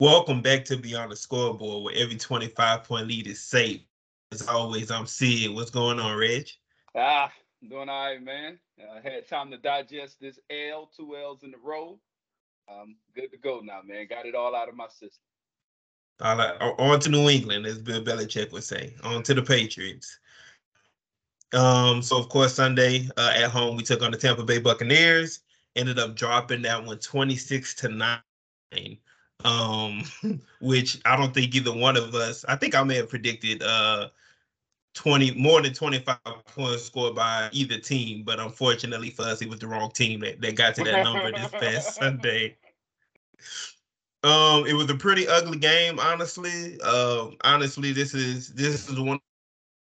Welcome back to Beyond the Scoreboard, where every 25 point lead is safe. As always, I'm Sid. What's going on, Reg? Ah, doing all right, man. I had time to digest this L, two L's in a row. Um, good to go now, man. Got it all out of my system. All right, on to New England, as Bill Belichick would say. On to the Patriots. Um, so of course Sunday uh, at home we took on the Tampa Bay Buccaneers. Ended up dropping that one 26 to 9 um, which I don't think either one of us. I think I may have predicted uh 20 more than 25 points scored by either team, but unfortunately for us, it was the wrong team that, that got to that number this past Sunday. Um, it was a pretty ugly game, honestly. Um, honestly, this is this is one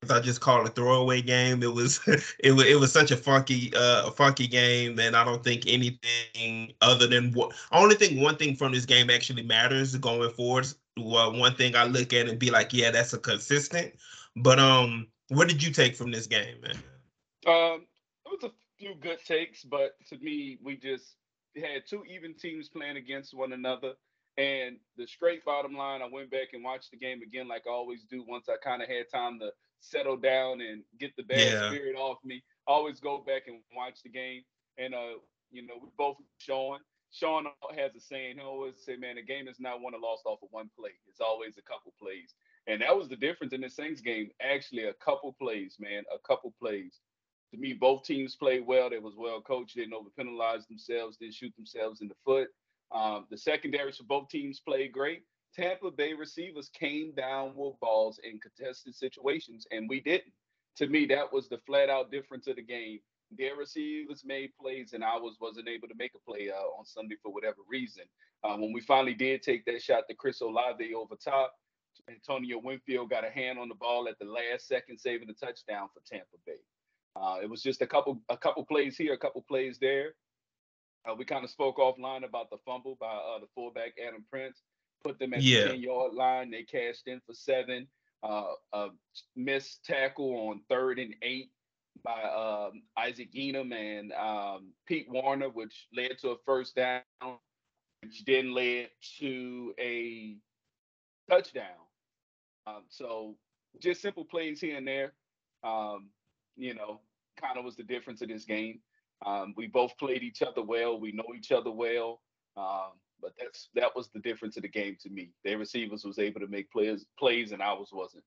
I just call it a throwaway game. It was it was it was such a funky uh funky game, and I don't think anything other than what only think one thing from this game actually matters going forward. Well, one thing I look at and be like, yeah, that's a consistent. But um, what did you take from this game, man? Um, it was a few good takes, but to me, we just had two even teams playing against one another. And the straight bottom line, I went back and watched the game again, like I always do. Once I kind of had time to settle down and get the bad yeah. spirit off me. I always go back and watch the game. And uh, you know, we both Sean. Sean has a saying, he always say, man, the game is not won or lost off of one play. It's always a couple plays. And that was the difference in the Saints game. Actually, a couple plays, man, a couple plays. To me, both teams played well. They was well coached. They didn't overpenalize themselves. Didn't shoot themselves in the foot. Um, the secondaries for both teams played great. Tampa Bay receivers came down with balls in contested situations, and we didn't. To me, that was the flat out difference of the game. Their receivers made plays, and ours wasn't able to make a play uh, on Sunday for whatever reason. Uh, when we finally did take that shot to Chris Olave over top, Antonio Winfield got a hand on the ball at the last second, saving the touchdown for Tampa Bay. Uh, it was just a couple a couple plays here, a couple plays there. Uh, we kind of spoke offline about the fumble by uh, the fullback Adam Prentice put them at yeah. the 10 yard line. They cashed in for seven. Uh, a missed tackle on third and eight by um, Isaac Yiadom and um, Pete Werner, which led to a first down, which then led to a touchdown. Um, so just simple plays here and there. Um, you know, kind of was the difference of this game. Um, we both played each other well. We know each other well. But that's that was the difference of the game to me. Their receivers was able to make plays plays and ours wasn't.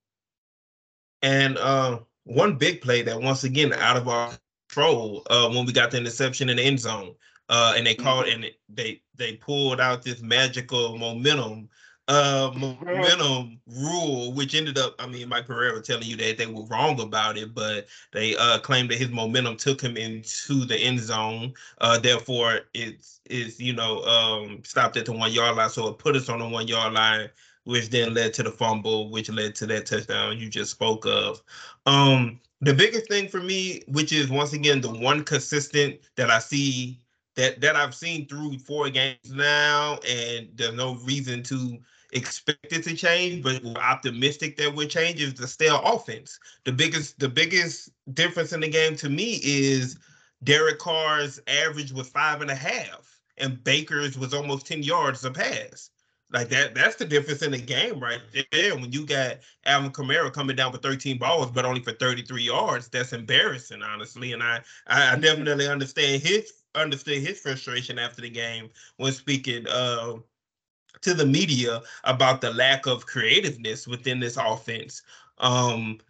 And uh, one big play that once again out of our control uh, when we got the interception in the end zone. Uh, and they called mm-hmm. and they they pulled out this magical momentum uh momentum rule, which ended up, I mean, Mike Pereira telling you that they were wrong about it, but they uh claimed that his momentum took him into the end zone. Uh therefore it's is you know um stopped at the one yard line. So it put us on the one yard line, which then led to the fumble, which led to that touchdown you just spoke of. Um the biggest thing for me, which is once again the one consistent that I see that that I've seen through four games now, and there's no reason to expect it to change, but we're optimistic that will change is the stale offense. The biggest the biggest difference in the game to me is Derek Carr's average was five and a half, and Baker's was almost 10 yards a pass. Like that, that's the difference in the game right there. When you got Alvin Kamara coming down for 13 balls, but only for 33 yards, that's embarrassing, honestly. And I, I definitely understand his understood his frustration after the game when speaking uh, to the media about the lack of creativeness within this offense. Um,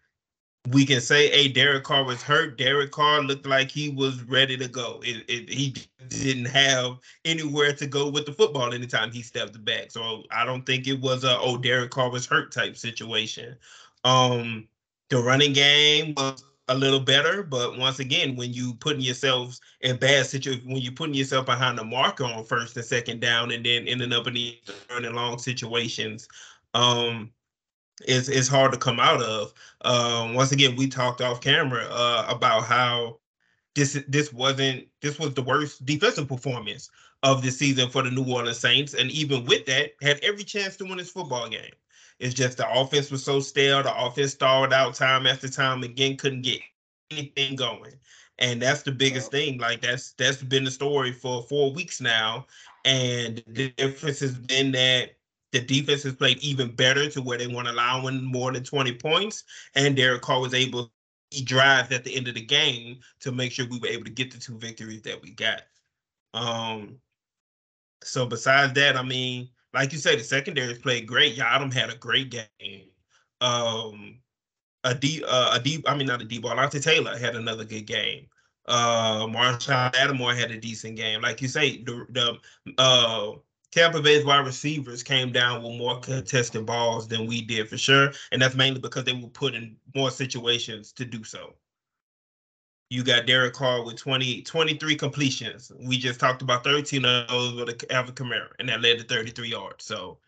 we can say, hey, Derek Carr was hurt. Derek Carr looked like he was ready to go. It, it, he didn't have anywhere to go with the football anytime he stepped back. So I don't think it was a, oh, Derek Carr was hurt type situation. Um, the running game was a little better. But once again, when you putting yourselves in bad situations, when you're putting yourself behind the marker on first and second down, and then ending up in the running long situations, um, it's it's hard to come out of. Um, once again, we talked off camera uh, about how this this wasn't this was the worst defensive performance of the season for the New Orleans Saints, and even with that, had every chance to win this football game. It's just the offense was so stale. The offense stalled out time after time again, couldn't get anything going. And that's the biggest thing. Like that's that's been the story for four weeks now. And the difference has been that The defense has played even better to where they weren't allowing more than 20 points. And Derek Carr was able to drive at the end of the game to make sure we were able to get the two victories that we got. Um, so besides that, I mean, like you said, the secondaries played great. Yiadom had a great game. Um, a deep, uh, a deep. I mean, not a deep ball. Alontae Taylor had another good game. Uh, Marshon Lattimore had a decent game. Like you say, the the uh, Tampa Bay's wide receivers came down with more contested balls than we did for sure, and that's mainly because they were put in more situations to do so. You got Derek Carr with 20, 23 completions. We just talked about 13 of those with Alvin Kamara, and that led to 33 yards. So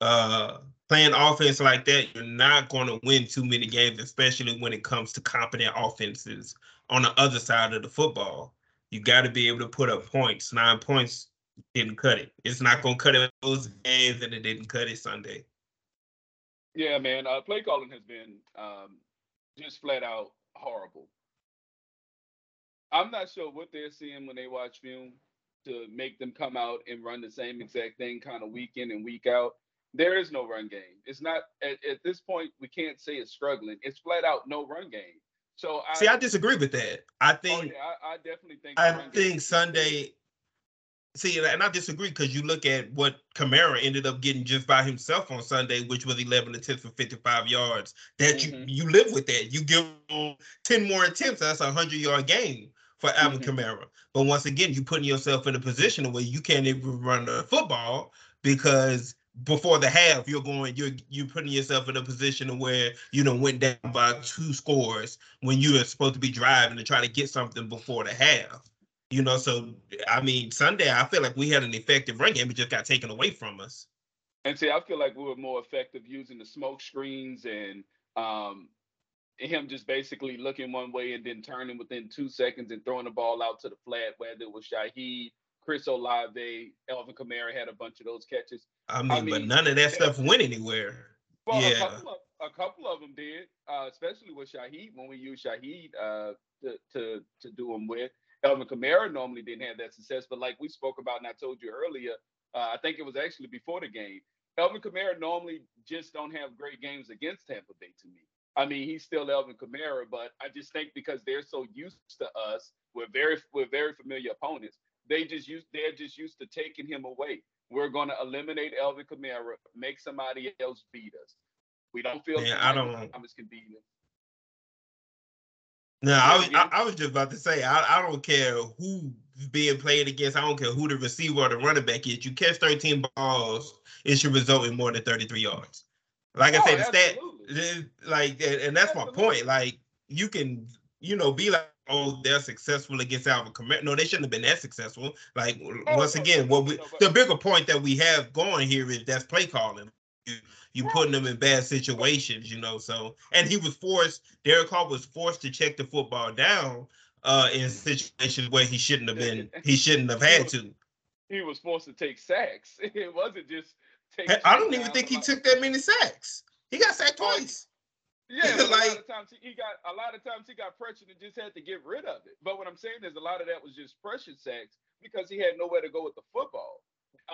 uh playing offense like that, you're not going to win too many games, especially when it comes to competent offenses on the other side of the football. You got to be able to put up points. Nine points didn't cut it. It's not going to cut it those games, and it didn't cut it Sunday. Yeah, man. Uh, play calling has been um, just flat out horrible. I'm not sure what they're seeing when they watch film to make them come out and run the same exact thing kind of week in and week out. There is no run game. It's not at, at this point. We can't say it's struggling. It's flat out no run game. So I, see, I disagree with that. I oh, think. Oh yeah, I, I, definitely think. I think Sunday. See, and I disagree because you look at what Kamara ended up getting just by himself on Sunday, which was 11 attempts for 55 yards. That mm-hmm. you you live with that. You give 10 more attempts, that's a 100 yard game for Alvin mm-hmm. Kamara. But once again, you're putting yourself in a position where you can't even run the football because before the half, you're going, you're you're putting yourself in a position where you know went down by two scores when you are supposed to be driving to try to get something before the half. You know, so I mean, Sunday I feel like we had an effective run game, it just got taken away from us. And see, I feel like we were more effective using the smoke screens and um, him just basically looking one way and then turning within two seconds and throwing the ball out to the flat, whether it was Shaheed Chris Olave, Alvin Kamara had a bunch of those catches. I mean, I mean but none of that stuff went anywhere. Well, yeah. a, couple of, a couple of them did, uh, especially with Shaheed when we used Shaheed uh, to, to to do them with. Alvin Kamara normally didn't have that success, but like we spoke about, and I told you earlier, uh, I think it was actually before the game. Alvin Kamara normally just don't have great games against Tampa Bay to me. I mean, he's still Alvin Kamara, but I just think because they're so used to us, we're very we're very familiar opponents they just used they're just used to taking him away. We're going to eliminate Alvin Kamara, make somebody else beat us. We don't feel Man, I don't Thomas can beat him. No, I was I, I, was just about to say I, I don't care who being played against. I don't care who the receiver or the running back is. You catch 13 balls, it should result in more than 33 yards. Like I oh, said, the stat like and that's my point. Like you can, you know, be like oh, they're successful against Alvin Kamara. No, they shouldn't have been that successful. Like once again, what we the bigger point that we have going here is that's play calling. You you putting them in bad situations, you know. So and he was forced. Derek Carr was forced to check the football down uh in situations where he shouldn't have been. He shouldn't have had to. He was forced to take sacks. It wasn't just. I don't even think he took that many sacks. He got sacked twice. Yeah, like, a lot of times he got a lot of times he got pressured and just had to get rid of it. But what I'm saying is a lot of that was just pressure sacks because he had nowhere to go with the football.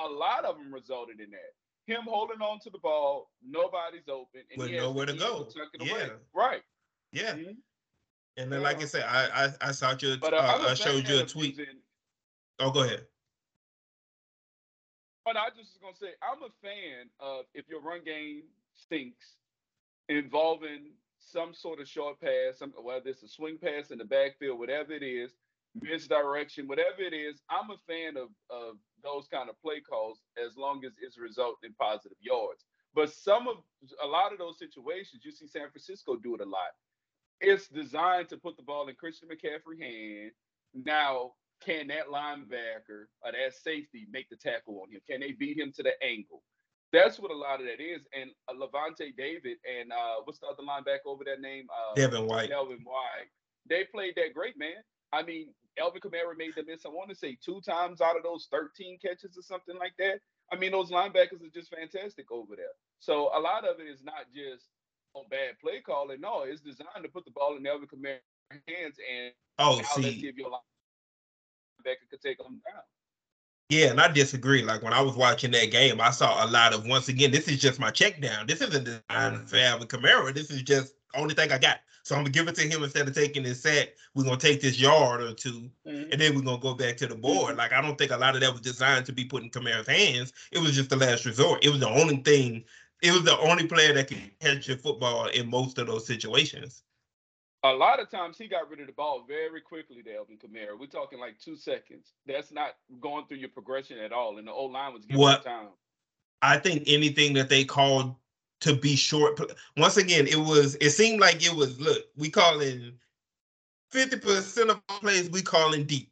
A lot of them resulted in that. Him holding on to the ball, nobody's open, and with nowhere to go. yeah. Away. Right. Yeah. Mm-hmm. And then, yeah. like I said, I I, I saw you. But, uh, uh I showed you a tweet. Using, oh, go ahead. But I just was gonna say, I'm a fan of if your run game stinks, involving some sort of short pass, some, whether it's a swing pass in the backfield, whatever it is, misdirection, whatever it is, I'm a fan of, of those kind of play calls as long as it's resulting in positive yards. But some of a lot of those situations, you see San Francisco do it a lot. It's designed to put the ball in Christian McCaffrey's hand. Now, can that linebacker or that safety make the tackle on him? Can they beat him to the angle? That's what a lot of that is. And uh, Lavonte David and uh, what's the other linebacker over that name? Uh, Devin White. Devin White. They played that great, man. I mean, Alvin Kamara made them miss, I want to say, two times out of those 13 catches or something like that. I mean, those linebackers are just fantastic over there. So a lot of it is not just on bad play calling. No, it's designed to put the ball in Alvin Kamara's hands and oh, see. if your linebacker could take them down. Yeah, and I disagree. Like when I was watching that game, I saw a lot of once again, this is just my check down. This isn't designed for Alvin Kamara. This is just only thing I got. So I'm gonna give it to him instead of taking his sack. We're gonna take this yard or 2 mm-hmm. and then we're gonna go back to the board. Like I don't think a lot of that was designed to be put in Kamara's hands. It was just the last resort. It was the only thing. It was the only player that could catch your football in most of those situations. A lot of times he got rid of the ball very quickly to Alvin Kamara. We're talking like two seconds. That's not going through your progression at all. And the old line was giving what, time. I think anything that they called to be short. Once again, it was. It seemed like it was. Look, we call in fifty percent of our plays. We call in deep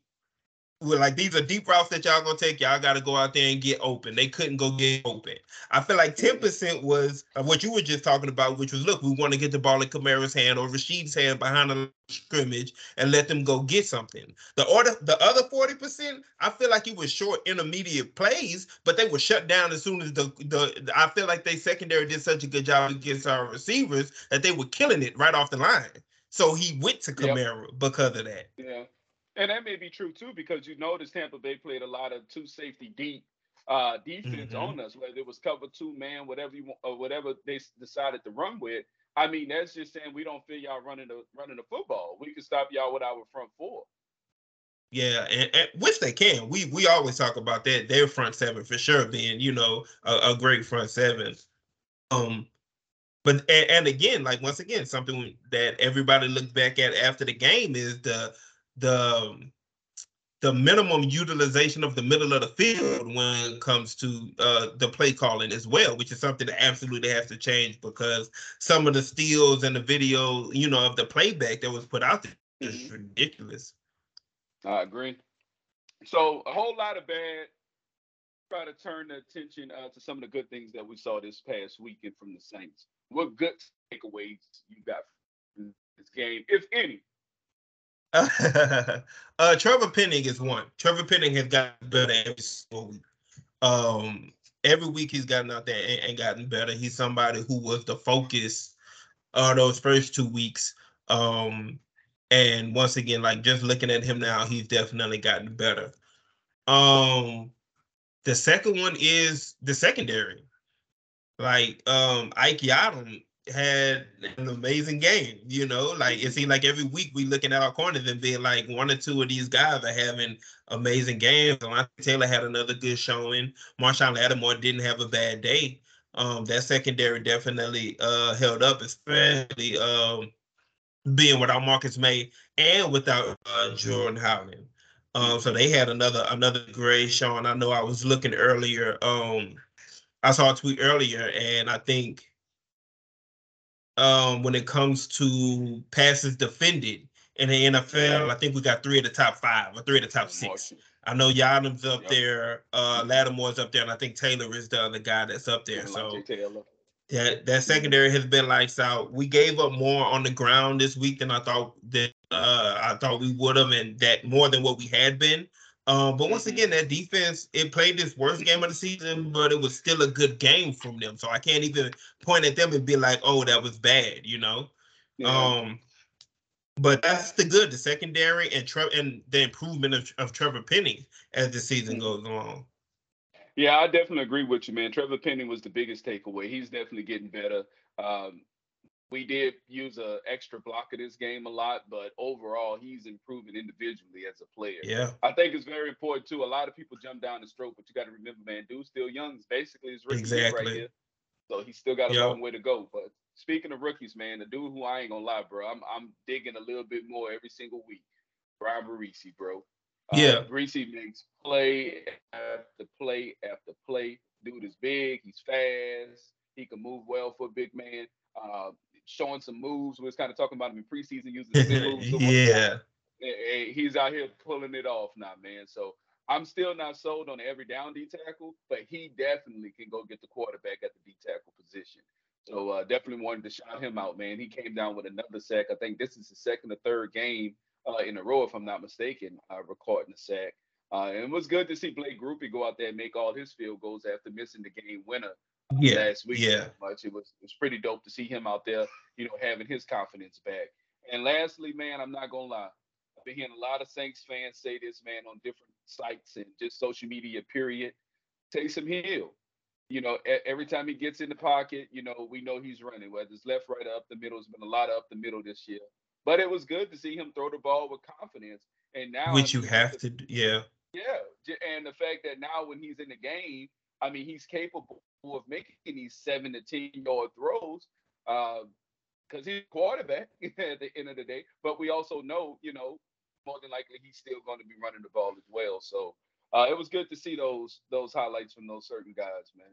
we're like these are deep routes that y'all gonna take. Y'all got to go out there and get open. They couldn't go get open. I feel like ten percent was uh, what you were just talking about, which was look, we want to get the ball in Kamara's hand or Rashid's hand behind the scrimmage and let them go get something. The order, the other forty percent, I feel like it was short intermediate plays, but they were shut down as soon as the the. I feel like they secondary did such a good job against our receivers that they were killing it right off the line. So he went to Kamara yep. because of that. Yeah. And that may be true too, because you notice Tampa Bay played a lot of two safety deep uh, defense mm-hmm. on us, whether it was cover two man, whatever you want, or whatever they decided to run with. I mean, that's just saying we don't feel y'all running the running the football. We can stop y'all with our front four. Yeah, and, and, which they can. We we always talk about that. Their front seven for sure being, you know, a, a great front seven. Um, but and, and, again, like once again, something that everybody looked back at after the game is the the the minimum utilization of the middle of the field when it comes to uh, the play calling as well, which is something that absolutely has to change because some of the steals and the video, you know, of the playback that was put out there is mm-hmm. ridiculous. I agree. So a whole lot of bad. Try to turn the attention uh, to some of the good things that we saw this past weekend from the Saints. What good takeaways you got from this game, if any? uh, Trevor Penning is one. Trevor Penning has gotten better every single week. Um, every week he's gotten out there and, and, gotten better. He's somebody who was the focus of those first two weeks. Um, and once again, like just looking at him now, he's definitely gotten better. Um, the second one is the secondary. Like um Ike Yiadom had an amazing game. You know, like it seemed like every week we looking at our corners and being like one or two of these guys are having amazing games. Alontae Taylor had another good showing. Marshon Lattimore didn't have a bad day. Um, that secondary definitely uh held up, especially um being without Marcus Maye and without uh, Jordan Howland. Um, so they had another another great showing. I know I was looking earlier. Um, I saw a tweet earlier, and I think um, when it comes to passes defended in the NFL. I think we got three of the top five or three of the top six. I know Yiadom's up yep. there, uh, Lattimore's up there, and I think Taylor is the other guy that's up there. So that that secondary has been lights out. We gave up more on the ground this week than I thought that uh, I thought we would have, and that more than what we had been. Um, but once mm-hmm. again, that defense it played this worst game of the season, but it was still a good game from them. So I can't even point at them and be like, "Oh, that was bad," you know. Yeah. Um, but that's the good, the secondary and Tre- and the improvement of, of Trevor Penning as the season mm-hmm. goes along. Yeah, I definitely agree with you, man. Trevor Penning was the biggest takeaway. He's definitely getting better. Um, we did use a extra block of this game a lot, but overall he's improving individually as a player. Yeah. I think it's very important too. A lot of people jump down the stroke, but you got to remember, man, dude's still young. It's basically his rookie exactly. right here. So he's still got a yep. long way to go. But speaking of rookies, man, the dude who I ain't gonna lie, bro, I'm I'm digging a little bit more every single week. Bryan Bresee, bro. Uh, yeah. Bresee makes play after play after play. Dude is big. He's fast. He can move well for a big man. Uh, showing some moves. We was kind of talking about him in preseason using moves. yeah. he's out here pulling it off now, man. So I'm still not sold on every down D tackle, but he definitely can go get the quarterback at the D tackle position. So uh, definitely wanted to shout him out, man. He came down with another sack. I think this is the second or third game uh, in a row, if I'm not mistaken, uh, recording a sack. Uh, and it was good to see Blake Grupe go out there and make all his field goals after missing the game winner yeah. last week. Yeah. Much. It was it was pretty dope to see him out there, you know, having his confidence back. And lastly, man, I'm not gonna lie. I've been hearing a lot of Saints fans say this, man, on different sites and just social media, period. Taysom Hill, you know, every time he gets in the pocket, you know, we know he's running, whether it's left, right, up the middle. It's been a lot up the middle this year. But it was good to see him throw the ball with confidence. And now, which you have to, yeah, yeah, and the fact that now when he's in the game, I mean, he's capable of making these seven to ten yard throws because um, he's quarterback at the end of the day. But we also know, you know, more than likely he's still going to be running the ball as well. So uh, it was good to see those those highlights from those certain guys, man.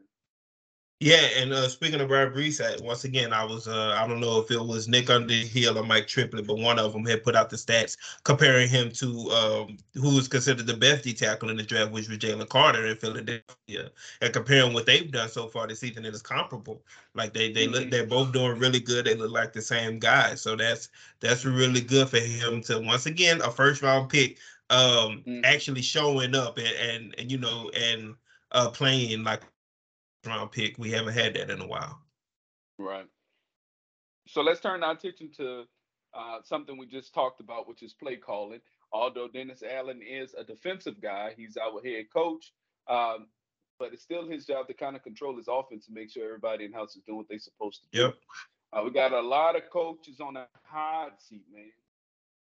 Yeah, and uh, speaking of Bryan Bresee, once again, I was uh, I don't know if it was Nick Underhill or Mike Triplett, but one of them had put out the stats comparing him to um, who was considered the best D tackle in the draft, which was Jalen Carter in Philadelphia, and comparing what they've done so far this season, it is comparable. Like they they look, mm-hmm. they're both doing really good. They look like the same guy, so that's that's really good for him to once again a first round pick, um, mm-hmm. actually showing up and, and and you know and uh playing like round pick. We haven't had that in a while. Right. So let's turn our attention to uh, something we just talked about, which is play calling. Although Dennis Allen is a defensive guy, he's our head coach. Um, but it's still his job to kind of control his offense and make sure everybody in house is doing what they're supposed to do. Yep. Uh, we got a lot of coaches on the hot seat, man.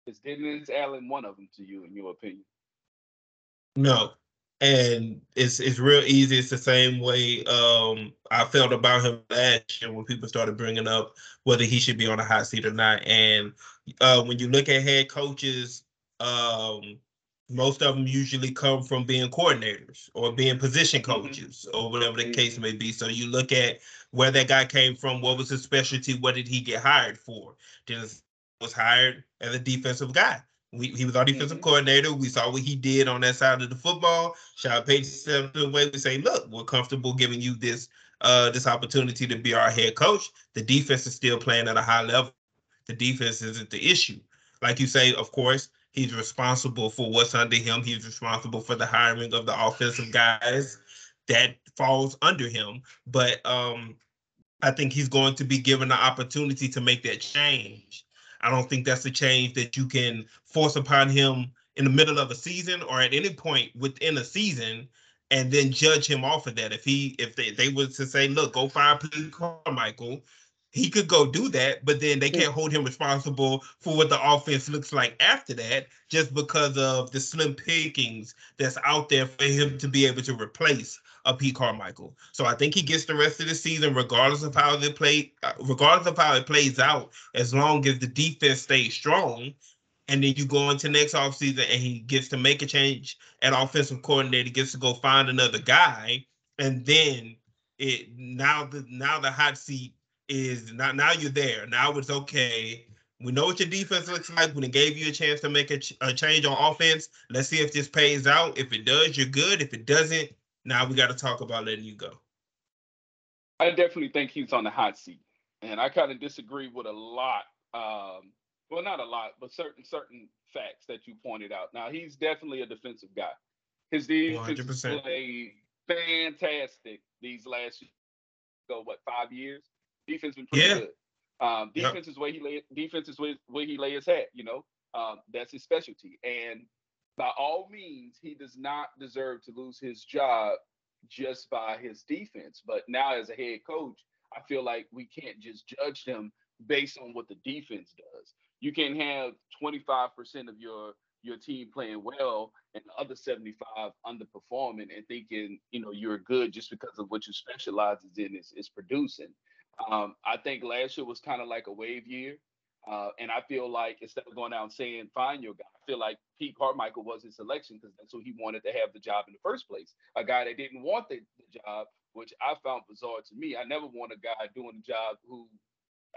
Is Dennis Allen one of them to you, in your opinion? No, and it's it's real easy. It's the same way um, I felt about him last year when people started bringing up whether he should be on a hot seat or not. And uh, when you look at head coaches, um, most of them usually come from being coordinators or being position mm-hmm. coaches mm-hmm. or whatever the case may be. So you look at where that guy came from, what was his specialty, what did he get hired for? Dennis was hired as a defensive guy. We, he was our defensive mm-hmm. coordinator. We saw what he did on that side of the football. Sean Payton stepped away. We say, look, we're comfortable giving you this uh, this opportunity to be our head coach. The defense is still playing at a high level. The defense isn't the issue. Like you say, of course, he's responsible for what's under him. He's responsible for the hiring of the offensive guys that falls under him. But um, I think he's going to be given the opportunity to make that change. I don't think that's a change that you can force upon him in the middle of a season or at any point within a season and then judge him off of that. If he if they, they were to say, look, go fire Pete Carmichael, he could go do that, but then they can't hold him responsible for what the offense looks like after that, just because of the slim pickings that's out there for him to be able to replace a Pete Carmichael. So I think he gets the rest of the season, regardless of how they play, uh, regardless of how it plays out, as long as the defense stays strong. And then you go into next offseason and he gets to make a change at offensive coordinator, gets to go find another guy, and then it now the now the hot seat is not now you're there. Now it's okay. We know what your defense looks like. When it gave you a chance to make a, ch- a change on offense, let's see if this pays out. If it does, you're good. If it doesn't, now we got to talk about letting you go. I definitely think he's on the hot seat, and I kind of disagree with a lot. Um, well, not a lot, but certain certain facts that you pointed out. Now he's definitely a defensive guy. His defense played fantastic these last go what five years. Defense been pretty yeah. good. Um, defense yep. is where he lay. Defense is where, where he lay his hat. You know, um, that's his specialty. And by all means, he does not deserve to lose his job just by his defense. But now, as a head coach, I feel like we can't just judge him based on what the defense does. You can have 25% of your your team playing well and the other 75 underperforming and thinking, you know, you're good just because of what you specializes in is, is producing. Um, I think last year was kind of like a wave year. Uh, and I feel like instead of going out and saying find your guy, I feel like Pete Carmichael was his selection because that's who he wanted to have the job in the first place. A guy that didn't want the, the job, which I found bizarre to me. I never want a guy doing a job who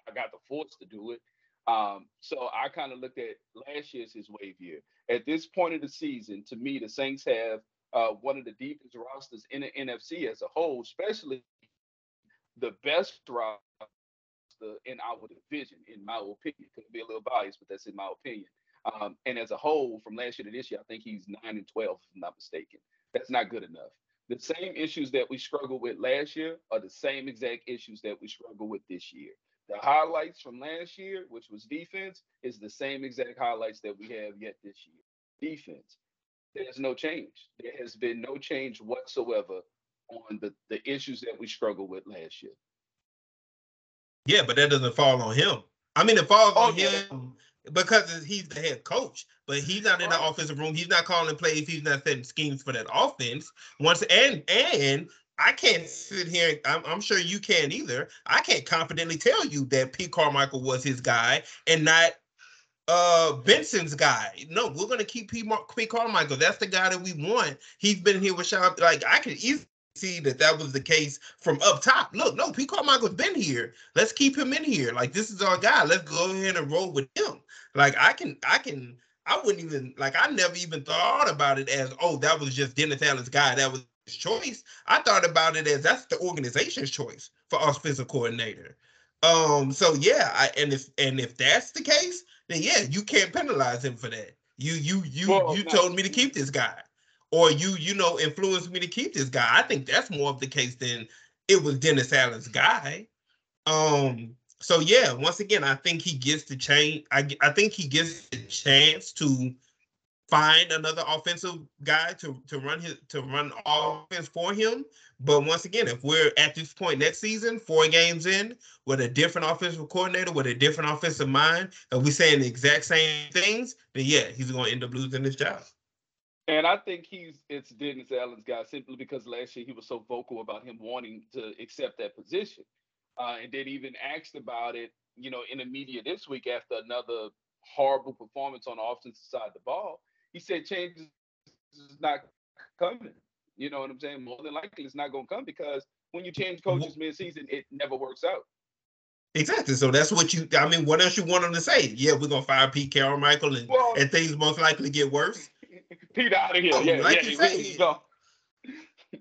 I got the force to do it. Um, so I kind of looked at last year's his wave year. At this point of the season, to me, the Saints have uh, one of the deepest rosters in the NFC as a whole, especially the best roster in our division, in my opinion. Could be a little biased, but that's in my opinion. Um, and as a whole, from last year to this year, I think he's nine and twelve, if I'm not mistaken. That's not good enough. The same issues that we struggled with last year are the same exact issues that we struggle with this year. The highlights from last year, which was defense, is the same exact highlights that we have yet this year. Defense. there's no change. There has been no change whatsoever on the, the issues that we struggled with last year. Yeah, but that doesn't fall on him. I mean, it falls oh, on yeah. him because he's the head coach, but he's not in the offensive room. He's not calling plays. He's not setting schemes for that offense. Once and and I can't sit here. I'm, I'm, sure you can't either. I can't confidently tell you that Pete Carmichael was his guy and not uh Benson's guy. No, we're gonna keep Pete, Mar- Pete Carmichael. That's the guy that we want. He's been here with Sean. Like I could easily see that that was the case from up top. Look, no, Pete Carmichael's been here. Let's keep him in here. Like this is our guy. Let's go ahead and roll with him. Like I can, I can. I wouldn't even like. I never even thought about it as, oh, that was just Dennis Allen's guy. That was his choice. I thought about it as that's the organization's choice for offensive coordinator. Um. So yeah, I and if and if that's the case, then yeah, you can't penalize him for that. You you you well, you no. told me to keep this guy, or you you know influenced me to keep this guy. I think that's more of the case than it was Dennis Allen's guy. Um. So yeah, once again, I think he gets the change. I I think he gets the chance to find another offensive guy to to run his to run offense for him. But once again, if we're at this point next season, four games in, with a different offensive coordinator, with a different offensive mind, and we saying the exact same things, then yeah, he's going to end up losing his job. And I think he's it's Dennis Allen's guy simply because last year he was so vocal about him wanting to accept that position, uh, and then even asked about it, you know, in the media this week after another horrible performance on the offensive side of the ball. He said change is not coming. You know what I'm saying? More than likely, it's not going to come because when you change coaches mid-season, it never works out. Exactly. So that's what you. I mean, what else you want them to say? Yeah, we're gonna fire Pete Carmichael, and well, and things most likely get worse. Pete out of here. Oh, yeah, like yeah. You say,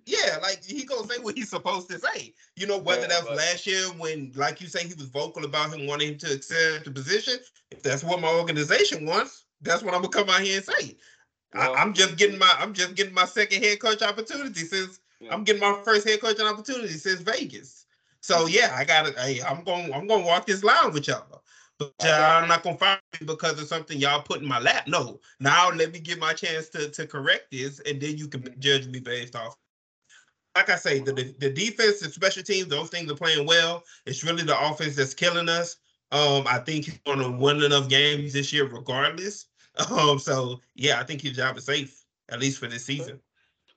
yeah, like he gonna say what he's supposed to say. You know, whether yeah, that was but, last year when, like you say, he was vocal about him wanting him to accept the position. If that's what my organization wants, that's what I'm gonna come out here and say. Well, I, am just getting my I'm just getting my second head coach opportunity since yeah. I'm getting my first head coaching opportunity since Vegas. So yeah, I gotta Hey, I'm going I'm going to walk this line with y'all. I'm not gonna fire you because of something y'all put in my lap. No, now let me get my chance to to correct this, and then you can judge me based off. Like I say, the the defense and special teams, those things are playing well. It's really the offense that's killing us. Um, I think he's going to win enough games this year, regardless. Um, so yeah, I think his job is safe at least for this season.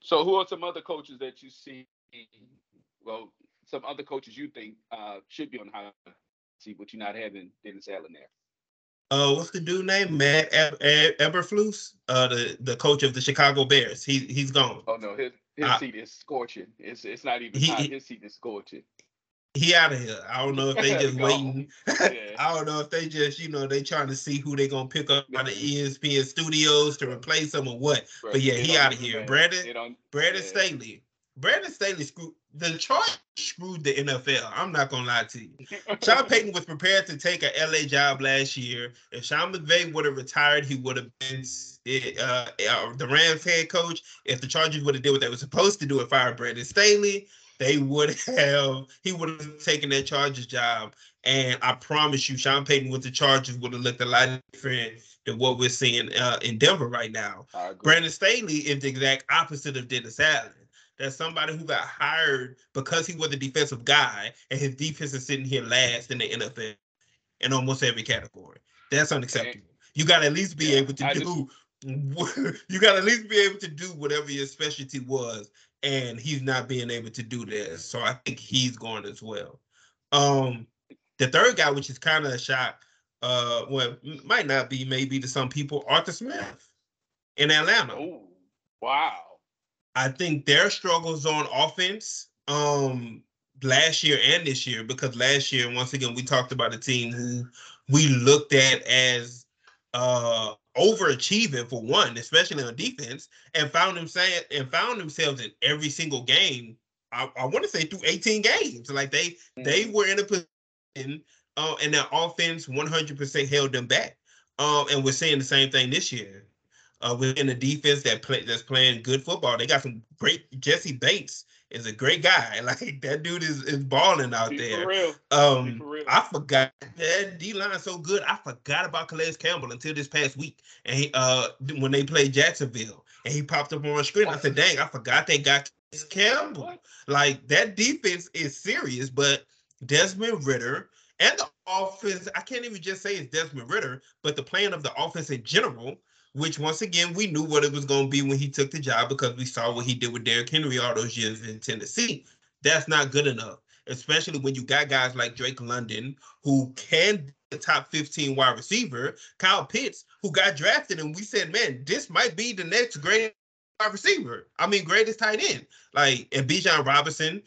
So who are some other coaches that you see? Well, some other coaches you think uh, should be on the seat, but you're not having Dennis Allen there. Uh, what's the dude name? Matt Eberflus, uh, the the coach of the Chicago Bears. He he's gone. Oh no, his his uh, seat is scorching. It's it's not even he, hot. His seat is scorching he out of here. I don't know if they just waiting. Yeah. I don't know if they just, you know, they trying to see who they gonna pick up out of ESPN studios to replace him or what. But yeah, he out of here. Brandon Brandon yeah. Staley. Brandon Staley screwed the charge screwed the NFL. I'm not gonna lie to you. Sean Payton was prepared to take a LA job last year. If Sean McVay would have retired, he would have been uh, uh, the Rams head coach. If the Chargers would have did what they were supposed to do and fired Brandon Staley, they would have he would have taken that Chargers job. And I promise you, Sean Payton with the Chargers would have looked a lot different than what we're seeing uh, in Denver right now. Brandon Staley is the exact opposite of Dennis Allen. That's somebody who got hired because he was a defensive guy, and his defense is sitting here last in the NFL in almost every category. That's unacceptable. You got to at least be yeah, able to I do. Just, you got to at least be able to do whatever your specialty was and he's not being able to do this. So I think he's going as well. Um, the third guy, which is kind of a shock, uh, well, might not be maybe to some people, Arthur Smith in Atlanta. Oh, wow. I think their struggles on offense, um, last year and this year, because last year, once again, we talked about a team who we looked at as uh overachieving for one, especially on defense, and found themselves and found themselves in every single game. I, I want to say through 18 games. Like they mm-hmm. they were in a position uh, and their offense 100% held them back. Um, and we're seeing the same thing this year. Uh, within the defense that play that's playing good football. They got some great. Jessie Bates is a great guy. Like that dude is is balling out Be there. For real. Um, for real. I forgot that D line so good. I forgot about Calais Campbell until this past week, and he, uh, when they played Jacksonville, and he popped up on the screen. I said, "Dang, I forgot they got Campbell." What? Like that defense is serious, but Desmond Ridder and the offense, I can't even just say it's Desmond Ridder, but the plan of the offense in general, which once again we knew what it was going to be when he took the job because we saw what he did with Derrick Henry all those years in Tennessee. That's not good enough, especially when you got guys like Drake London who can be a top 15 wide receiver, Kyle Pitts, who got drafted, and we said, man, this might be the next great wide receiver. I mean, greatest tight end. Like, and Bijan Robinson,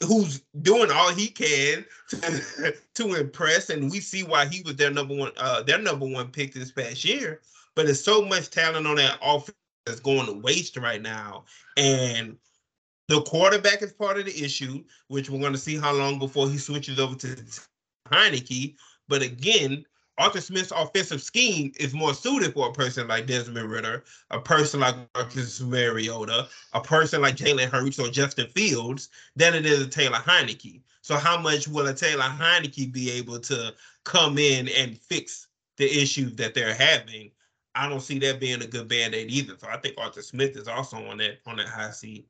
who's doing all he can to, to impress, and we see why he was their number one, uh, their number one pick this past year. But there's so much talent on that offense that's going to waste right now, and the quarterback is part of the issue, which we're going to see how long before he switches over to Heinicke. But again, Arthur Smith's offensive scheme is more suited for a person like Desmond Ridder, a person like Marcus Mariota, a person like Jalen Hurts or Justin Fields than it is a Taylor Heinicke. So how much will a Taylor Heinicke be able to come in and fix the issues that they're having? I don't see that being a good band-aid either. So I think Arthur Smith is also on that on that high seat.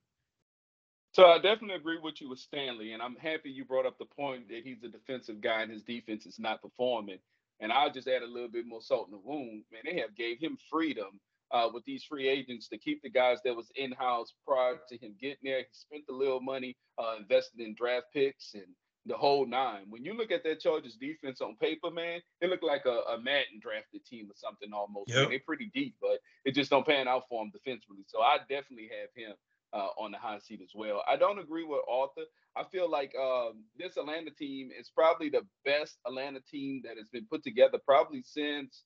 So I definitely agree with you with Staley, and I'm happy you brought up the point that he's a defensive guy and his defense is not performing. And I'll just add a little bit more salt in the wound. Man, they have gave him freedom uh, with these free agents to keep the guys that was in house prior to him getting there. He spent a little money, uh, invested in draft picks and the whole nine. When you look at that Chargers defense on paper, man, it looked like a, a Madden drafted team or something almost. Yep. They're pretty deep, but it just don't pan out for him defensively. So I definitely have him uh, on the high seat as well. I don't agree with Arthur. I feel like um, this Atlanta team is probably the best Atlanta team that has been put together probably since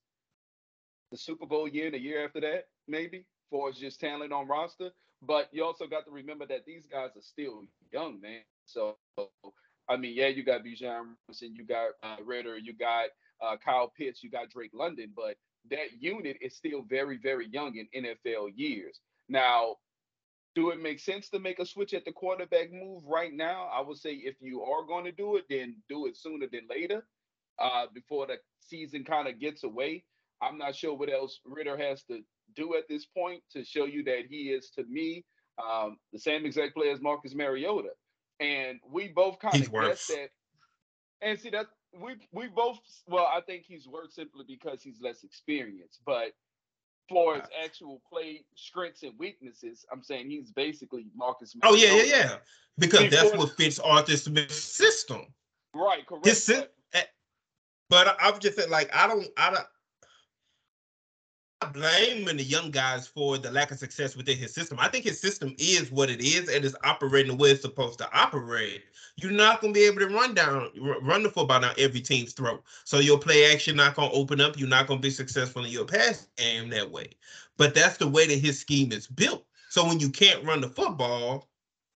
the Super Bowl year and the year after that, maybe, for it's just talent on roster. But you also got to remember that these guys are still young, man. So, I mean, yeah, you got Bijan Robinson, you got uh, Ridder, you got uh, Kyle Pitts, you got Drake London, but that unit is still very, very young in NFL years. Now, do it make sense to make a switch at the quarterback move right now? I would say if you are going to do it, then do it sooner than later, uh, before the season kind of gets away. I'm not sure what else Ridder has to do at this point to show you that he is, to me, um, the same exact player as Marcus Mariota. And we both kind of guessed that. And see that we we both well, I think he's worse simply because he's less experienced. But for his actual play strengths and weaknesses, I'm saying he's basically Marcus. Oh yeah, yeah, yeah. Because Before- that's what fits Arthur Smith's system. Right, correct. His but- eh, But I, I'm just saying, like, I don't, I don't. Blaming the young guys for the lack of success within his system. I think his system is what it is and is operating the way it's supposed to operate. You're not going to be able to run down, run the football down every team's throat. So your play action not going to open up. You're not going to be successful in your pass game that way. But that's the way that his scheme is built. So when you can't run the football,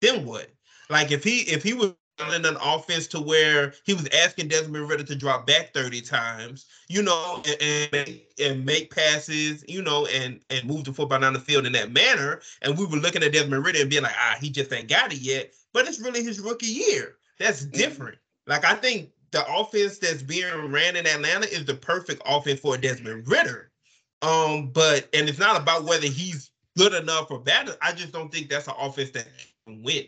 then what? Like if he if he was an offense to where he was asking Desmond Ridder to drop back 30 times, you know, and, and, make, and make passes, you know, and and move the football down the field in that manner. And we were looking at Desmond Ridder and being like, ah, he just ain't got it yet. But it's really his rookie year. That's different. Like I think the offense that's being ran in Atlanta is the perfect offense for Desmond Ridder. Um, but and it's not about whether he's good enough or bad. I just don't think that's an offense that can win.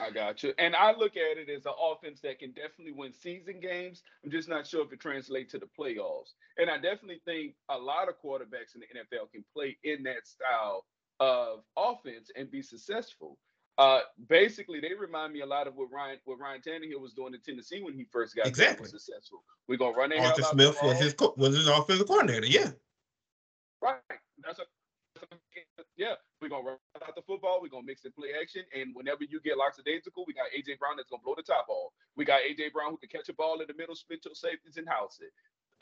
I got you. And I look at it as an offense that can definitely win season games. I'm just not sure if it translates to the playoffs. And I definitely think a lot of quarterbacks in the NFL can play in that style of offense and be successful. Uh, basically, they remind me a lot of what Ryan what Ryan Tannehill was doing in Tennessee when he first got Exactly. successful. We're gonna run their Arthur Smith was his co- was his offensive coordinator. Yeah, Right. That's a, that's a- yeah. We're gonna run out the football. We're gonna mix and play action, and whenever you get lackadaisical, we got AJ Brown that's gonna blow the top off. We got AJ Brown who can catch a ball in the middle, split your safeties, and house it.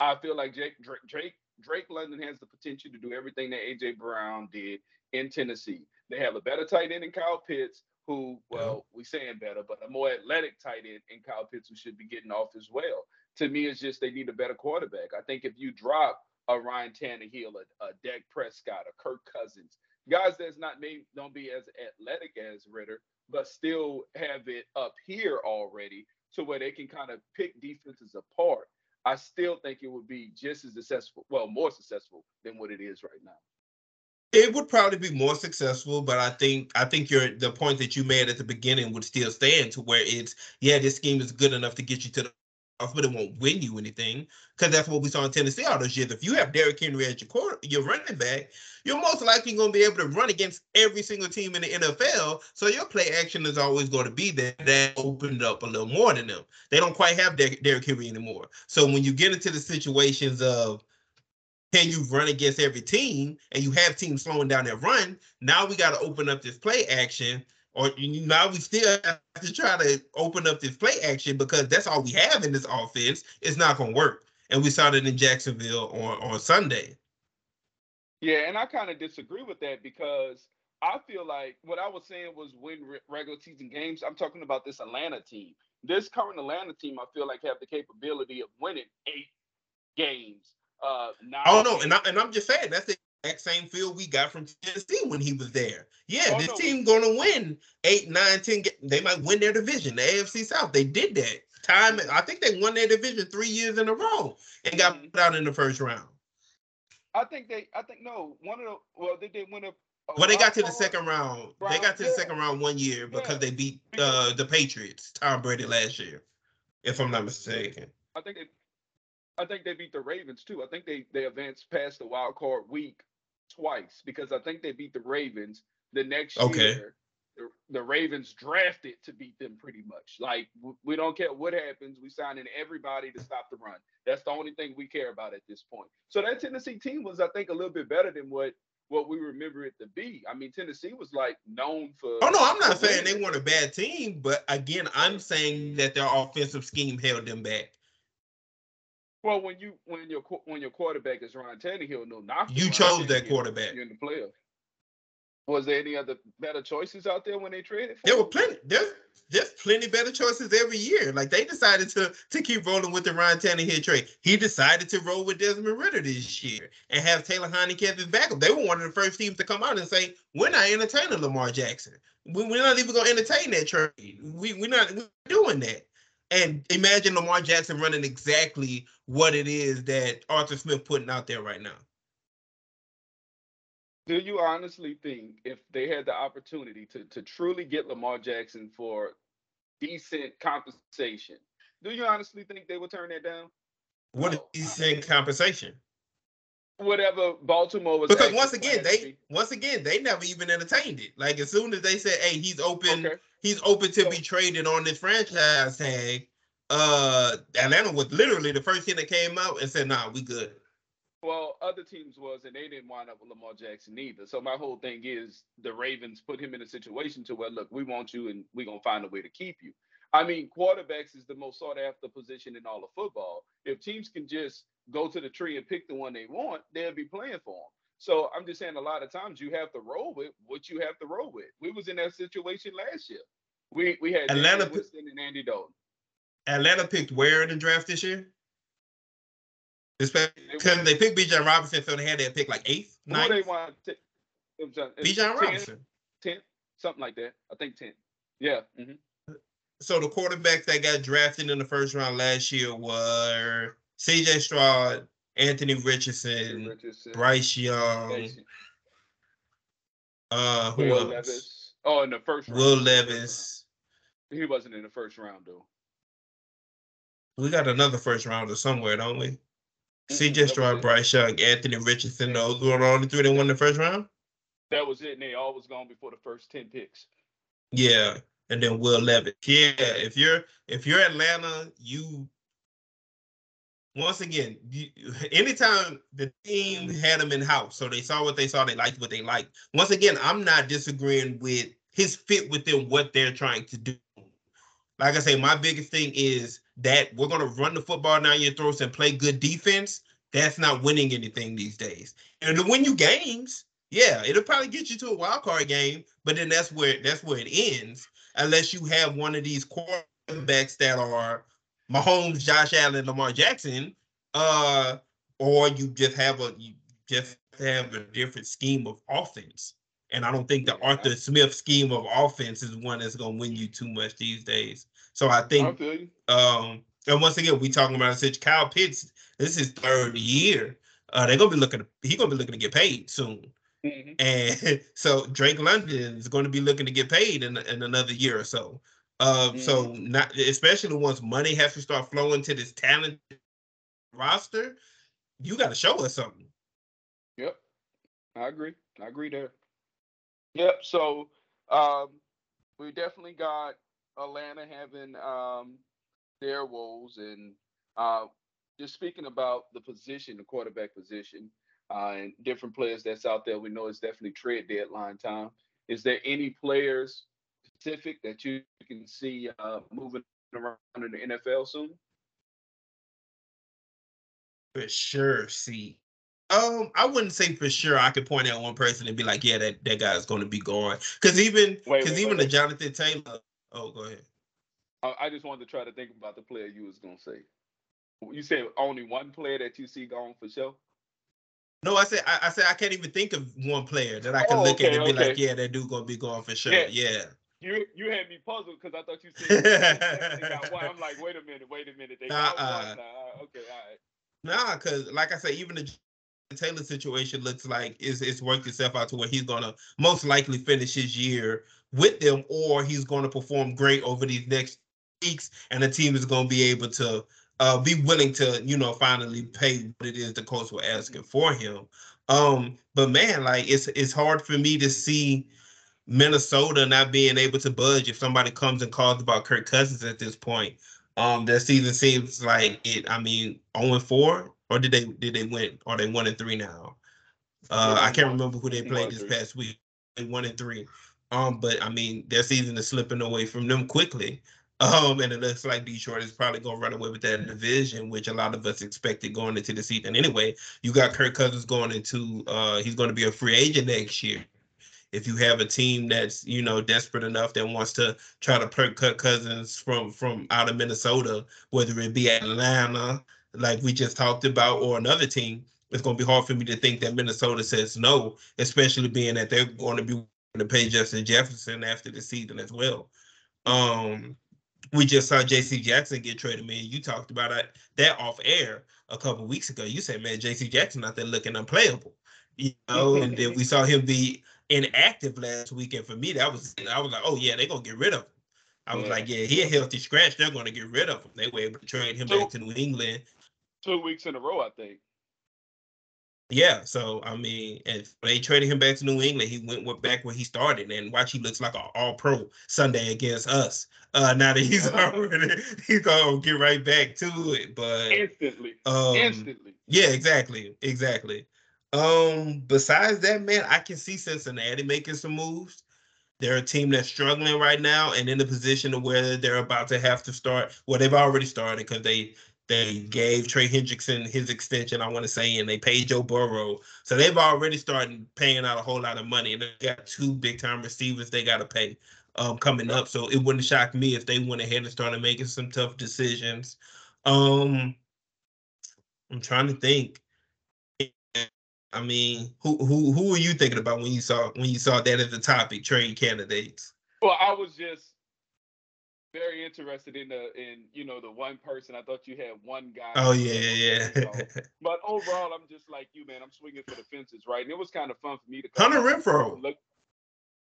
I feel like Jake Drake Drake, Drake London has the potential to do everything that AJ Brown did in Tennessee. They have a better tight end in Kyle Pitts, who, well, we saying better, but a more athletic tight end in Kyle Pitts who should be getting off as well. To me, it's just they need a better quarterback. I think if you drop a Ryan Tannehill, a, a Dak Prescott, a Kirk Cousins, guys that's not maybe don't be as athletic as Ridder, but still have it up here already to where they can kind of pick defenses apart. I still think it would be just as successful, well, more successful than what it is right now. It would probably be more successful, but I think I think your the point that you made at the beginning would still stand to where it's yeah, this scheme is good enough to get you to the but it won't win you anything because that's what we saw in Tennessee all those years. If you have Derrick Henry as your quarter, your running back, you're most likely going to be able to run against every single team in the NFL. So your play action is always going to be there. That opened up a little more than them. They don't quite have Der- Derrick Henry anymore. So when you get into the situations of can you run against every team and you have teams slowing down their run, now we got to open up this play action or now we still have to try to open up this play action because that's all we have in this offense. It's not going to work. And we saw that in Jacksonville on, on Sunday. Yeah, and I kind of disagree with that because I feel like what I was saying was win regular season games. I'm talking about this Atlanta team. This current Atlanta team, I feel like have the capability of winning eight games. Uh, oh no, and, I, and I'm just saying that's the exact same feel we got from Tennessee when he was there. Yeah, oh, this no. team gonna win eight, nine, ten. They might win their division, the AFC South. They did that time. I think they won their division three years in a row and got mm-hmm. put out in the first round. I think they. I think no. One of the. Well, they did win a. a well, they got to the second round. round. They got to yeah. the second round one year because yeah. they beat uh, the Patriots, Tom Brady last year, if I'm not mistaken. I think they. I think they beat the Ravens too. I think they they advanced past the wild card week twice because I think they beat the Ravens the next okay. year. The, the Ravens drafted to beat them pretty much. Like we don't care what happens, we signing everybody to stop the run. That's the only thing we care about at this point. So that Tennessee team was, I think, a little bit better than what what we remember it to be. I mean, Tennessee was like known for. Oh no, I'm not saying they weren't a bad team, but again, I'm saying that their offensive scheme held them back. Well, when you when your when your quarterback is Ryan Tannehill, no knock. You chose that quarterback. You're in the playoff. Was there any other better choices out there when they traded? there were plenty. There's there's plenty better choices every year. Like they decided to to keep rolling with the Ryan Tannehill trade. He decided to roll with Desmond Ridder this year and have Taylor Heinicke as his backup. They were one of the first teams to come out and say, "We're not entertaining Lamar Jackson. We, are not even going to entertain that trade. We, we're not we're doing that." And imagine Lamar Jackson running exactly what it is that Arthur Smith putting out there right now. Do you honestly think if they had the opportunity to, to truly get Lamar Jackson for decent compensation, do you honestly think they would turn that down? What is decent compensation? Whatever Baltimore was. Because once again, they once again they never even entertained it. Like as soon as they said, "Hey, he's open," okay he's open to be traded on this franchise tag. Uh, Atlanta was literally the first team that came out and said, "Nah, we good." Well, other teams was, and they didn't wind up with Lamar Jackson either. So my whole thing is the Ravens put him in a situation to where, look, we want you, and we're gonna find a way to keep you. I mean, quarterbacks is the most sought after position in all of football. If teams can just go to the tree and pick the one they want, they'll be playing for them. So I'm just saying a lot of times you have to roll with what you have to roll with. We was in that situation last year. We we had Atlanta Winston and Andy Dalton. Atlanta picked where in the draft this year? Because they picked Bijan Robinson, so they had that pick like eighth, ninth. Who they want? Bijan Robinson. 10, something like that. I think 10. Yeah. Mm-hmm. So the quarterbacks that got drafted in the first round last year were CJ Stroud, Anthony Richardson, Richardson. Bryce Young. Uh, who Will else? Levis. Oh, in the first round. Will Levis. He wasn't in the first round though. We got another first rounder somewhere, don't we? CJ Stroud, Bryce Young, Anthony Richardson. Those were the only three that won the first round. That was it, and they all was gone before the first ten picks. Yeah, and then Will Levis. Yeah, if you're if you're Atlanta, you once again, anytime the team had him in house, so they saw what they saw, they liked what they liked. Once again, I'm not disagreeing with his fit within what they're trying to do. Like I say, my biggest thing is that we're going to run the football down your throats and play good defense. That's not winning anything these days. And to win you games, yeah, it'll probably get you to a wild card game, but then that's where that's where it ends, unless you have one of these quarterbacks that are Mahomes, Josh Allen, Lamar Jackson, uh, or you just have a you just have a different scheme of offense. And I don't think the. Arthur Smith scheme of offense is one that's gonna win you too much these days. So I think um and once again we talking about such Kyle Pitts, this is third year. Uh they're gonna be looking he's gonna be looking to get paid soon. Mm-hmm. And so Drake London is going to be looking to get paid in, in another year or so. Uh. So not especially once money has to start flowing to this talent roster, you got to show us something. Yep, I agree. I agree there. Yep. So um, we definitely got Atlanta having um, their woes, and uh, just speaking about the position, the quarterback position, uh, and different players that's out there. We know it's definitely trade deadline time. Is there any players specific that you can see uh, moving around in the NFL soon? For sure. See, um, I wouldn't say for sure I could point out one person and be like, yeah, that, that guy's going to be gone." Because even because even wait. the Jonathan Taylor. Oh, go ahead. I just wanted to try to think about the player you was gonna say. You said only one player that you see going for sure. No, I said I, I, said I can't even think of one player that I can oh, look okay, at and be okay. like, yeah, that dude gonna be going for sure. Yeah. yeah. You you had me puzzled because I thought you said got one. I'm like, wait a minute, wait a minute. They got uh, one. Nah, okay, all right. Nah, because like I said, even the Taylor situation looks like it's, it's worked itself out to where he's gonna most likely finish his year with them, or he's gonna perform great over these next weeks, and the team is gonna be able to uh, be willing to, you know, finally pay what it is the Colts were asking for him. Um, but man, like it's it's hard for me to see Minnesota not being able to budge if somebody comes and calls about Kirk Cousins at this point. Um, their season seems like it. I mean, 0 4, or did they did they win? Are they one and three now? Uh, I can't remember who they played this past week. They One and three. Um, but I mean, their season is slipping away from them quickly. Um, and it looks like Detroit is probably going to run away with that division, which a lot of us expected going into the season. Anyway, you got Kirk Cousins going into, uh, he's going to be a free agent next year. If you have a team that's you know desperate enough that wants to try to perk Kirk Cousins from from out of Minnesota, whether it be Atlanta, like we just talked about, or another team, it's going to be hard for me to think that Minnesota says no, especially being that they're going to be to pay Justin Jefferson after the season as well. Um, we just saw J.C. Jackson get traded. Man, you talked about it, that off air a couple weeks ago. You said, man, J.C. Jackson out there looking unplayable. You know, and then we saw him be inactive last weekend. For me, that was I was like, oh yeah, they're gonna get rid of him. I was yeah. like, yeah, he a healthy scratch. They're gonna get rid of him. They were able to trade him two, back to New England. Two weeks in a row, I think. Yeah, so I mean, if they traded him back to New England, he went back where he started, and watch he looks like an All Pro Sunday against us. Uh, now that he's already, he's gonna get right back to it, but instantly, um, instantly. Yeah, exactly, exactly. Um, besides that, man, I can see Cincinnati making some moves. They're a team that's struggling right now and in a position of where they're about to have to start. Well, they've already started because they they gave Trey Hendrickson his extension, I want to say, and they paid Joe Burrow. So they've already started paying out a whole lot of money. And they got two big time receivers they got to pay um, coming up. So it wouldn't shock me if they went ahead and started making some tough decisions. Um, I'm trying to think. I mean, mm. who who who were you thinking about when you saw when you saw that as a topic, trade candidates? Well, I was just very interested in the in you know the one person. I thought you had one guy. Oh yeah, yeah. yeah. but overall, I'm just like you, man. I'm swinging for the fences, right? And it was kind of fun for me to Hunter Renfrow. Look,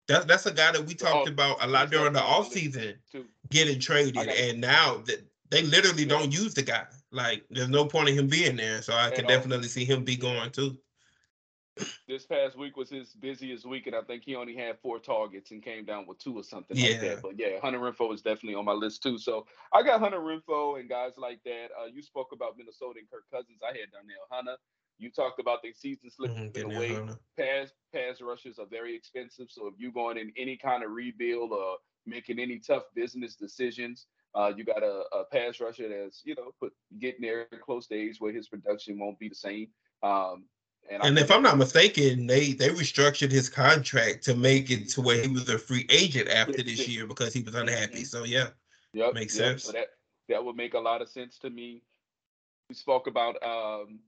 that's that's a guy that we oh, talked oh, about a lot during the off season, getting traded, and now that they literally yeah. don't use the guy. Like, there's no point in him being there. So I can definitely see him be going too this past week was his busiest week, and I think he only had four targets and came down with two or something yeah. like that. But yeah, Hunter Renfrow is definitely on my list too. So I got Hunter Renfrow and guys like that. Uh, you spoke about Minnesota and Kirk Cousins. I had Danielle Hunter. You talked about the season slipping mm-hmm, away. Pass pass rushes are very expensive. So if you're going in any kind of rebuild or making any tough business decisions, uh, you got a, a, pass rusher that's you know put getting there close to age where his production won't be the same. Um, and, and if I'm not mistaken, they they restructured his contract to make it to where he was a free agent after this year because he was unhappy. So yeah, yep, makes yep. sense. So that that would make a lot of sense to me. We spoke about um,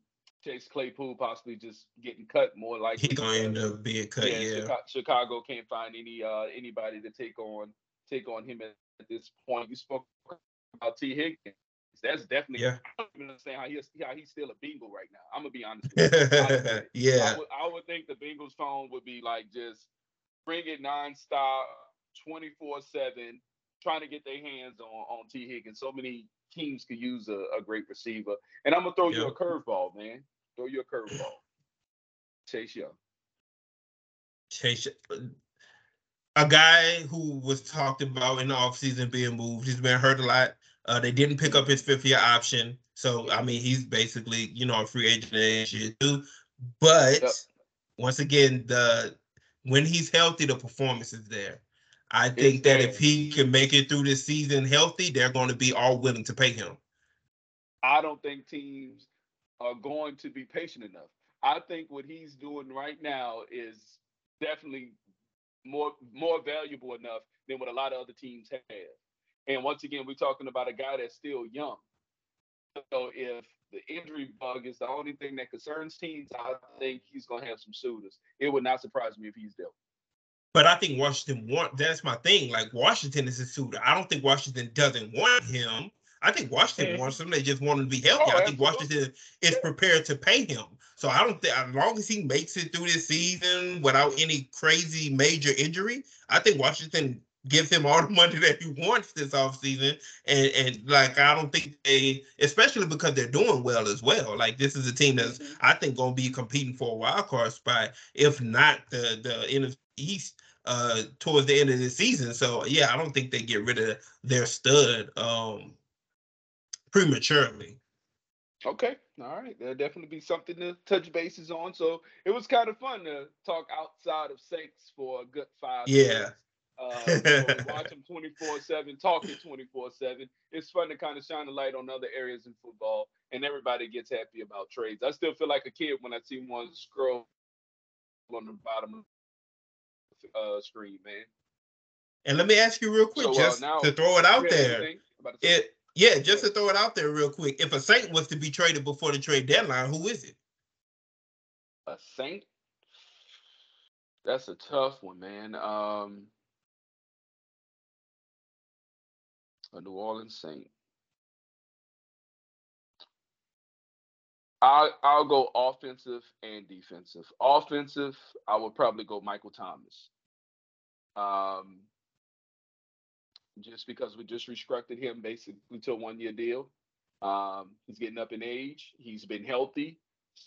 Chase Claypool possibly just getting cut more likely. He's gonna end up being cut. Yeah, yeah. Chicago, Chicago, can't find any uh anybody to take on take on him at, at this point. You spoke about Tee Higgins. That's definitely yeah. I don't even understand how he's how he's still a Bengal right now. I'm gonna be honest. With you. yeah, I would, I would think the Bengals phone would be like just bring it nonstop, 24 seven, trying to get their hands on on Tee Higgins. So many teams could use a, a great receiver. And I'm gonna throw you a curveball, man. Throw you a curveball. Chase Young. Chase a guy who was talked about in the offseason being moved. He's been hurt a lot. Uh, they didn't pick up his fifth year option. So I mean he's basically, you know, a free agent this year too. But yep. once again, the when he's healthy, the performance is there. I think that if he can make it through this season healthy, they're going to be all willing to pay him. I don't think teams are going to be patient enough. I think what he's doing right now is definitely more more valuable enough than what a lot of other teams have. And once again, we're talking about a guy that's still young. So if the injury bug is the only thing that concerns teams, I think he's going to have some suitors. It would not surprise me if he's dealt. But I think Washington want that's my thing. Like Washington is a suitor. I don't think Washington doesn't want him. I think Washington mm-hmm. wants him. They just want him to be healthy. Oh, I think Washington is prepared to pay him. So I don't think as long as he makes it through this season without any crazy major injury, I think Washington gives him all the money that he wants this offseason. And and like I don't think they especially because they're doing well as well. Like this is a team that's mm-hmm. I think gonna be competing for a wild card spot, if not the the NFC East uh towards the end of the season. So yeah, I don't think they get rid of their stud um prematurely. Okay. All right. There'll definitely be something to touch bases on. So it was kind of fun to talk outside of Saints for a good five yeah. minutes. Uh, watch them 24 7, talking 24 7. It's fun to kind of shine a light on other areas in football, and everybody gets happy about trades. I still feel like a kid when I see one scroll on the bottom uh, screen, man. And let me ask you real quick, so, uh, just now, to throw it out there. It yeah, just to throw it out there real quick. If a Saint was to be traded before the trade deadline, who is it? A Saint? That's a tough one, man. Um, a New Orleans Saint. I I'll go offensive and defensive. Offensive, I would probably go Michael Thomas. Um, just because we just restructured him basically to a one year deal. Um, he's getting up in age. He's been healthy,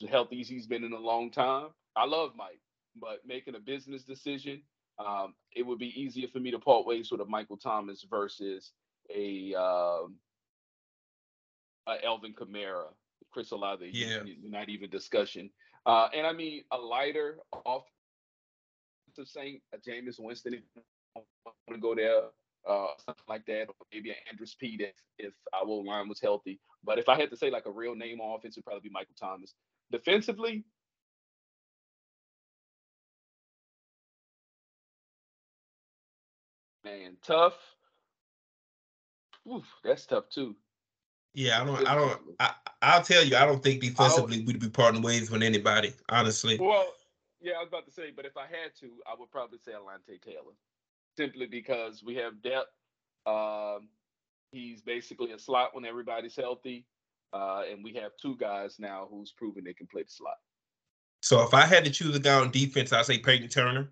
as healthy he's been in a long time. I love Mike, but making a business decision, um, it would be easier for me to part ways with a Michael Thomas versus a, um, a Alvin Kamara, Chris Olave. Yeah, not even discussion. Uh, and I mean a lighter off to Saint a Jameis Winston. If want to go there, uh, something like that, or maybe an Andrus Peat if, if our line was healthy. But if I had to say like a real name on offense, it'd probably be Michael Thomas. Defensively, man, tough. Oof, that's tough too. Yeah, I don't. I don't. I, I'll tell you, I don't think defensively we'd be parting ways with anybody. Honestly. Well, yeah, I was about to say, but if I had to, I would probably say Alontae Taylor, simply because we have depth. Um, he's basically a slot when everybody's healthy, uh, and we have two guys now who's proven they can play the slot. So if I had to choose a guy on defense, I'd say Peyton Turner.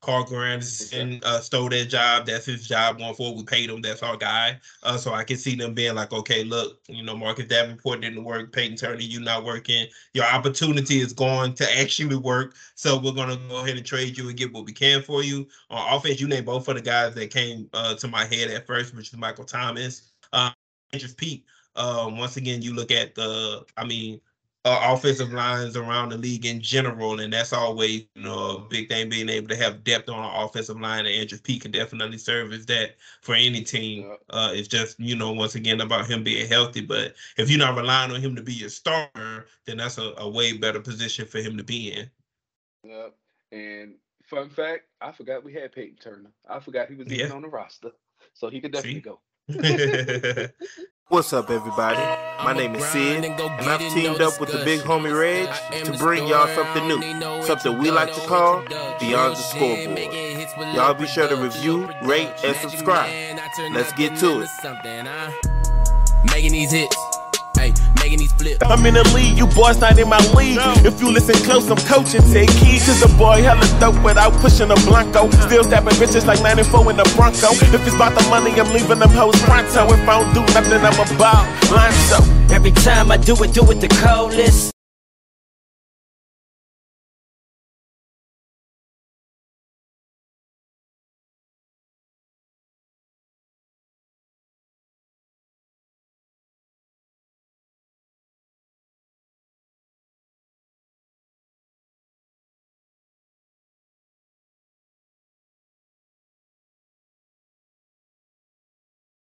Carl Granderson uh, stole that job. That's his job going forward. We paid him. That's our guy. Uh, so I can see them being like, okay, look, you know, Marcus Davenport didn't work. Peyton Turner, you not working. Your opportunity is going to actually work. So we're gonna go ahead and trade you and get what we can for you. On offense, you name both of the guys that came uh, to my head at first, which is Michael Thomas, uh, just Peat. Um, once again, you look at the, I mean, uh, offensive lines around the league in general, and that's always you know a big thing. Being able to have depth on an offensive line, and Andrus Peat can definitely serve as that for any team. Uh, it's just you know once again about him being healthy. But if you're not relying on him to be your starter, then that's a, a way better position for him to be in. Yep. And fun fact, I forgot we had Peyton Turner. I forgot he was even yeah. on the roster, so he could definitely See? go. What's up, everybody? My name is Sid, and I've teamed up with the big homie Reg to bring y'all something new, something we like to call Beyond the Scoreboard. Y'all be sure to review, rate, and subscribe. Let's get to it. Making these hits. Making these flips. I'm in the league, you boys not in my league. No. If you listen close, I'm coaching. Take keys to the boy, hella dope without pushing a Blanco. Still stabbing bitches like 94 in the Bronco. If it's about the money, I'm leaving them hoes pronto. If I don't do nothing, I'm about line so. Every time I do it, do it the coldest.